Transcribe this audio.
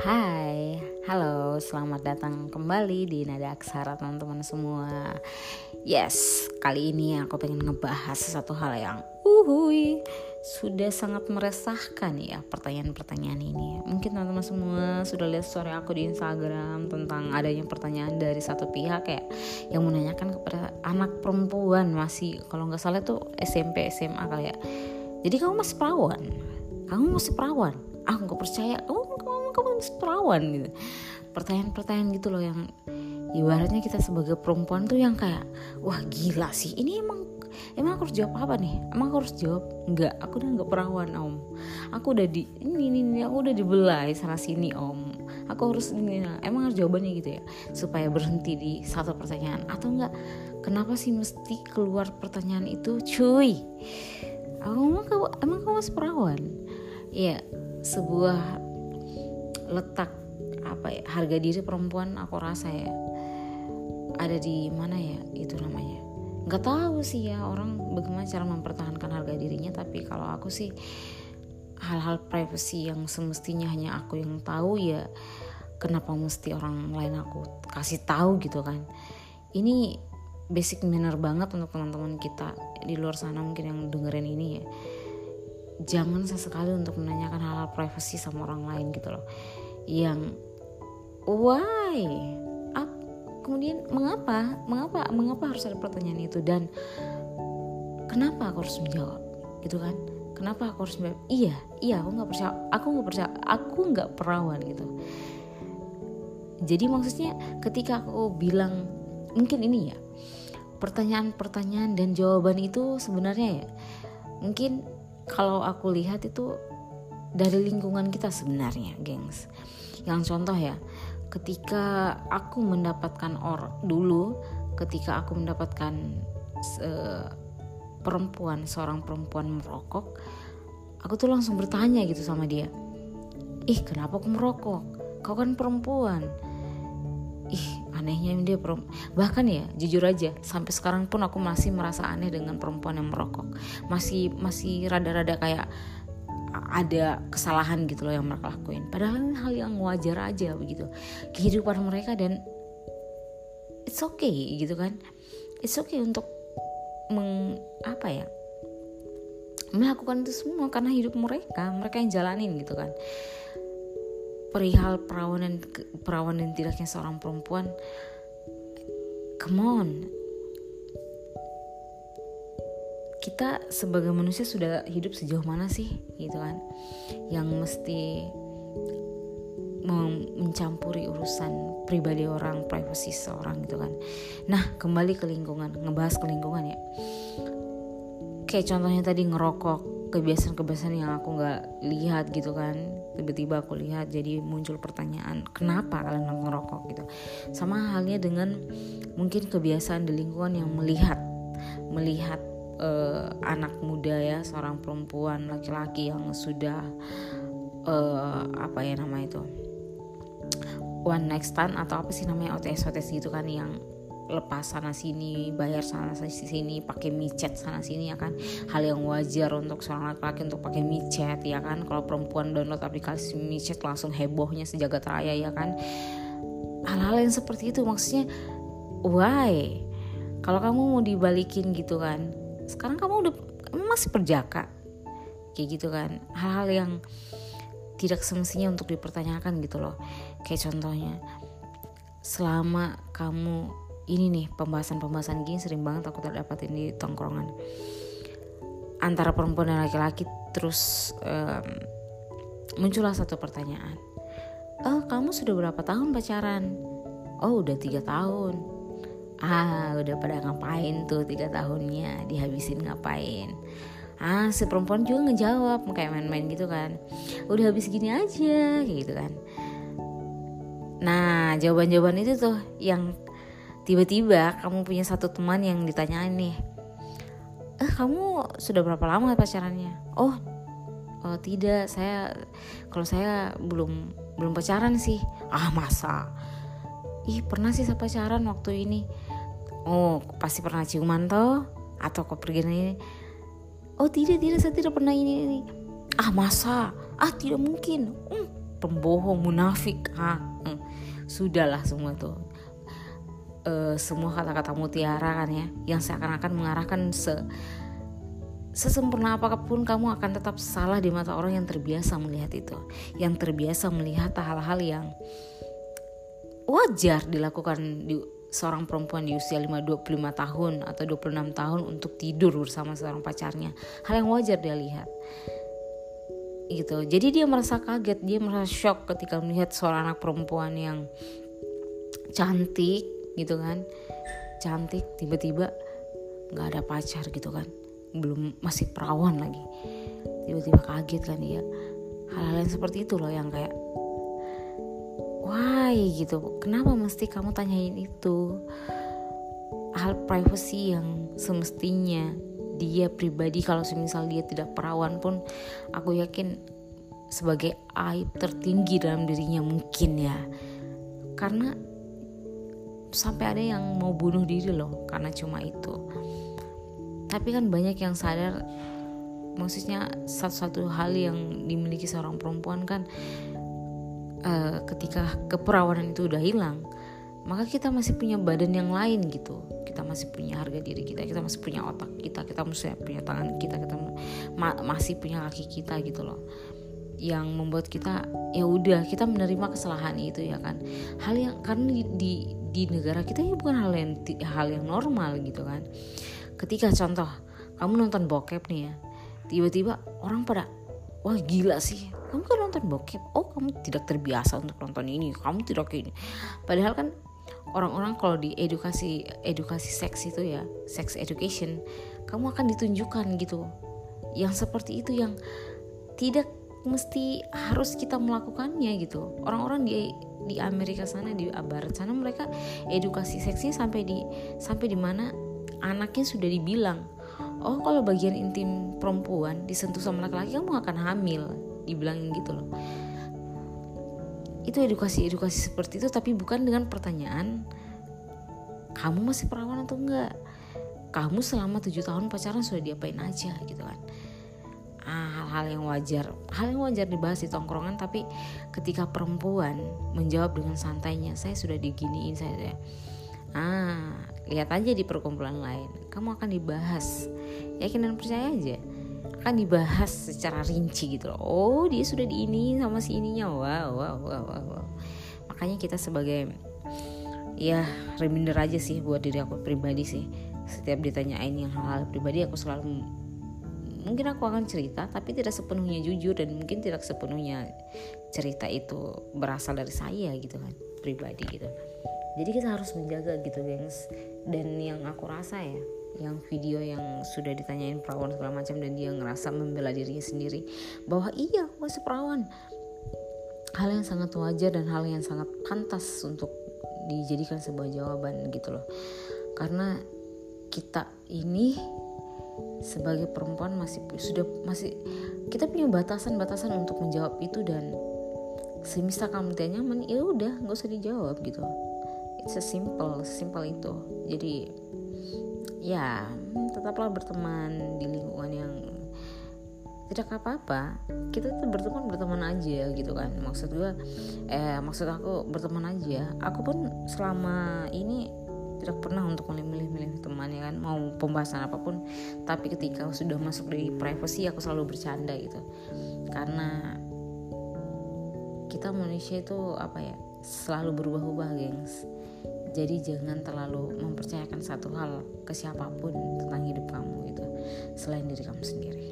Hai, halo, selamat datang kembali di Nada Aksara teman-teman semua Yes, kali ini aku pengen ngebahas sesuatu hal yang uhui Sudah sangat meresahkan ya pertanyaan-pertanyaan ini Mungkin teman-teman semua sudah lihat story aku di Instagram Tentang adanya pertanyaan dari satu pihak kayak Yang menanyakan kepada anak perempuan masih Kalau nggak salah tuh SMP, SMA kali ya Jadi kamu masih perawan? Kamu masih perawan? Aku nggak percaya, oh kamu perawan gitu. Pertanyaan-pertanyaan gitu loh yang ibaratnya kita sebagai perempuan tuh yang kayak wah gila sih ini emang emang aku harus jawab apa nih? Emang aku harus jawab enggak aku udah nggak perawan om. Aku udah di ini, ini ini aku udah dibelai sana sini om. Aku harus ini nah. emang harus jawabannya gitu ya supaya berhenti di satu pertanyaan. Atau enggak kenapa sih mesti keluar pertanyaan itu cuy? Aku emang kamu emang kamu perawan ya sebuah letak apa ya harga diri perempuan aku rasa ya ada di mana ya itu namanya. Nggak tahu sih ya orang bagaimana cara mempertahankan harga dirinya tapi kalau aku sih hal-hal privacy yang semestinya hanya aku yang tahu ya kenapa mesti orang lain aku kasih tahu gitu kan. Ini basic manner banget untuk teman-teman kita di luar sana mungkin yang dengerin ini ya. Jangan sesekali untuk menanyakan hal-hal privasi sama orang lain gitu loh yang why? Up, kemudian mengapa? Mengapa? Mengapa harus ada pertanyaan itu? Dan kenapa aku harus menjawab? Gitu kan? Kenapa aku harus menjawab? Iya iya aku nggak percaya aku nggak percaya aku nggak perawan gitu. Jadi maksudnya ketika aku bilang mungkin ini ya pertanyaan-pertanyaan dan jawaban itu sebenarnya ya mungkin kalau aku lihat itu dari lingkungan kita sebenarnya, gengs. Yang contoh ya, ketika aku mendapatkan or dulu, ketika aku mendapatkan uh, perempuan, seorang perempuan merokok, aku tuh langsung bertanya gitu sama dia, ih kenapa aku merokok? Kau kan perempuan. Ih anehnya dia perempuan. Bahkan ya jujur aja sampai sekarang pun aku masih merasa aneh dengan perempuan yang merokok. Masih masih rada-rada kayak ada kesalahan gitu loh yang mereka lakuin. Padahal ini hal yang wajar aja begitu. Kehidupan mereka dan it's okay gitu kan. It's okay untuk meng apa ya melakukan itu semua karena hidup mereka mereka yang jalanin gitu kan. Perihal perawan dan tidaknya seorang perempuan come on kita sebagai manusia sudah hidup sejauh mana sih gitu kan yang mesti mencampuri urusan pribadi orang, privasi seorang gitu kan. Nah, kembali ke lingkungan, ngebahas ke lingkungan ya. Kayak contohnya tadi ngerokok, kebiasaan-kebiasaan yang aku nggak lihat gitu kan. Tiba-tiba aku lihat jadi muncul pertanyaan, kenapa kalian ngerokok gitu. Sama halnya dengan mungkin kebiasaan di lingkungan yang melihat melihat uh, anak muda ya seorang perempuan laki-laki yang sudah uh, apa ya nama itu one next stand atau apa sih namanya OTS OTS gitu kan yang lepas sana sini bayar sana sini pakai micet sana sini ya kan. Hal yang wajar untuk seorang laki-laki untuk pakai micet ya kan. Kalau perempuan download aplikasi micet langsung hebohnya sejagat raya ya kan. Hal-hal yang seperti itu maksudnya why? Kalau kamu mau dibalikin gitu kan sekarang kamu udah kamu masih perjaka. Kayak gitu kan. Hal-hal yang tidak semestinya untuk dipertanyakan gitu loh. Kayak contohnya selama kamu ini nih pembahasan-pembahasan gini sering banget aku terdapatin di tongkrongan. Antara perempuan dan laki-laki terus um, muncullah satu pertanyaan. Oh kamu sudah berapa tahun pacaran? Oh udah tiga tahun ah udah pada ngapain tuh tiga tahunnya? Dihabisin ngapain? Ah si perempuan juga ngejawab kayak main-main gitu kan. Udah habis gini aja gitu kan. Nah jawaban-jawaban itu tuh yang tiba-tiba kamu punya satu teman yang ditanyain nih eh kamu sudah berapa lama pacarannya? Oh oh tidak saya kalau saya belum belum pacaran sih. Ah masa? Ih pernah sih saya pacaran waktu ini oh pasti pernah ciuman toh? Atau kok pergi ini? Oh tidak tidak saya tidak pernah ini, ini. ah masa? Ah tidak mungkin. Hmm, pembohong munafik. Ah hmm. sudahlah semua tuh. Uh, semua kata-kata mutiara kan ya yang seakan-akan mengarahkan se sesempurna apa pun kamu akan tetap salah di mata orang yang terbiasa melihat itu. Yang terbiasa melihat hal-hal yang wajar dilakukan di seorang perempuan di usia 5, 25 tahun atau 26 tahun untuk tidur bersama seorang pacarnya. Hal yang wajar dia lihat. Gitu. Jadi dia merasa kaget dia merasa shock ketika melihat seorang anak perempuan yang cantik gitu kan. Cantik tiba-tiba nggak ada pacar gitu kan. Belum masih perawan lagi. Tiba-tiba kaget kan dia. Hal-hal yang seperti itu loh yang kayak why gitu. Kenapa mesti kamu tanyain itu? Hal privacy yang semestinya dia pribadi kalau semisal dia tidak perawan pun aku yakin sebagai aib tertinggi dalam dirinya mungkin ya. Karena sampai ada yang mau bunuh diri loh karena cuma itu. Tapi kan banyak yang sadar maksudnya satu-satu hal yang dimiliki seorang perempuan kan uh, ketika keperawanan itu udah hilang maka kita masih punya badan yang lain gitu. Kita masih punya harga diri kita kita masih punya otak kita kita masih punya tangan kita kita ma masih punya kaki kita gitu loh. Yang membuat kita ya udah kita menerima kesalahan itu ya kan. Hal yang karena di, di di negara kita ini bukan hal yang hal yang normal gitu kan. Ketika contoh kamu nonton bokep nih ya tiba-tiba orang pada wah gila sih. Kamu kan nonton bokep. Oh kamu tidak terbiasa untuk nonton ini. Kamu tidak ini. Padahal kan orang-orang kalau di edukasi edukasi seks itu ya sex education kamu akan ditunjukkan gitu. Yang seperti itu yang tidak mesti harus kita melakukannya gitu. Orang-orang di di Amerika sana di Barat sana mereka edukasi seksnya sampai di sampai di mana anaknya sudah dibilang oh kalau bagian intim perempuan disentuh sama laki-laki kamu akan hamil dibilangin gitu loh. Itu edukasi-edukasi seperti itu tapi bukan dengan pertanyaan kamu masih perawan atau enggak? Kamu selama tujuh tahun pacaran sudah diapain aja? gitu kan. Ah, hal-hal yang wajar. Hal yang wajar dibahas di tongkrongan tapi ketika perempuan menjawab dengan santainya saya sudah diginiin saya. Ah lihat aja di perkumpulan lain. Kamu akan dibahas. Yakin dan percaya aja. Akan dibahas secara rinci gitu loh. Oh dia sudah diini sama si ininya. Wow wow wow wow, wow. makanya kita sebagai ya reminder aja sih buat diri aku pribadi sih. Setiap ditanyain yang hal-hal pribadi aku selalu mungkin aku akan cerita tapi tidak sepenuhnya jujur dan mungkin tidak sepenuhnya cerita itu berasal dari saya gitu kan pribadi gitu jadi kita harus menjaga gitu gengs. Dan yang aku rasa ya yang video yang sudah ditanyain perawan segala macam dan dia ngerasa membela dirinya sendiri bahwa iya aku masih perawan. Hal yang sangat wajar dan hal yang sangat pantas untuk dijadikan sebuah jawaban gitu loh. Karena kita ini sebagai perempuan masih sudah masih kita punya batasan-batasan untuk menjawab itu dan semisal kamu tidak nyaman ya udah nggak usah dijawab gitu it's a simple simple itu. Jadi ya tetaplah berteman di lingkungan yang tidak apa-apa. Kita tuh berteman berteman aja gitu kan. Maksud gue eh maksud aku berteman aja. Aku pun selama ini tidak pernah untuk milih-milih teman ya kan. Mau pembahasan apa pun tapi ketika sudah masuk di privacy aku selalu bercanda gitu. Karena kita manusia itu apa ya selalu berubah-ubah gengs jadi jangan terlalu mempercayakan satu hal ke siapa pun tentang hidup kamu itu selain diri kamu sendiri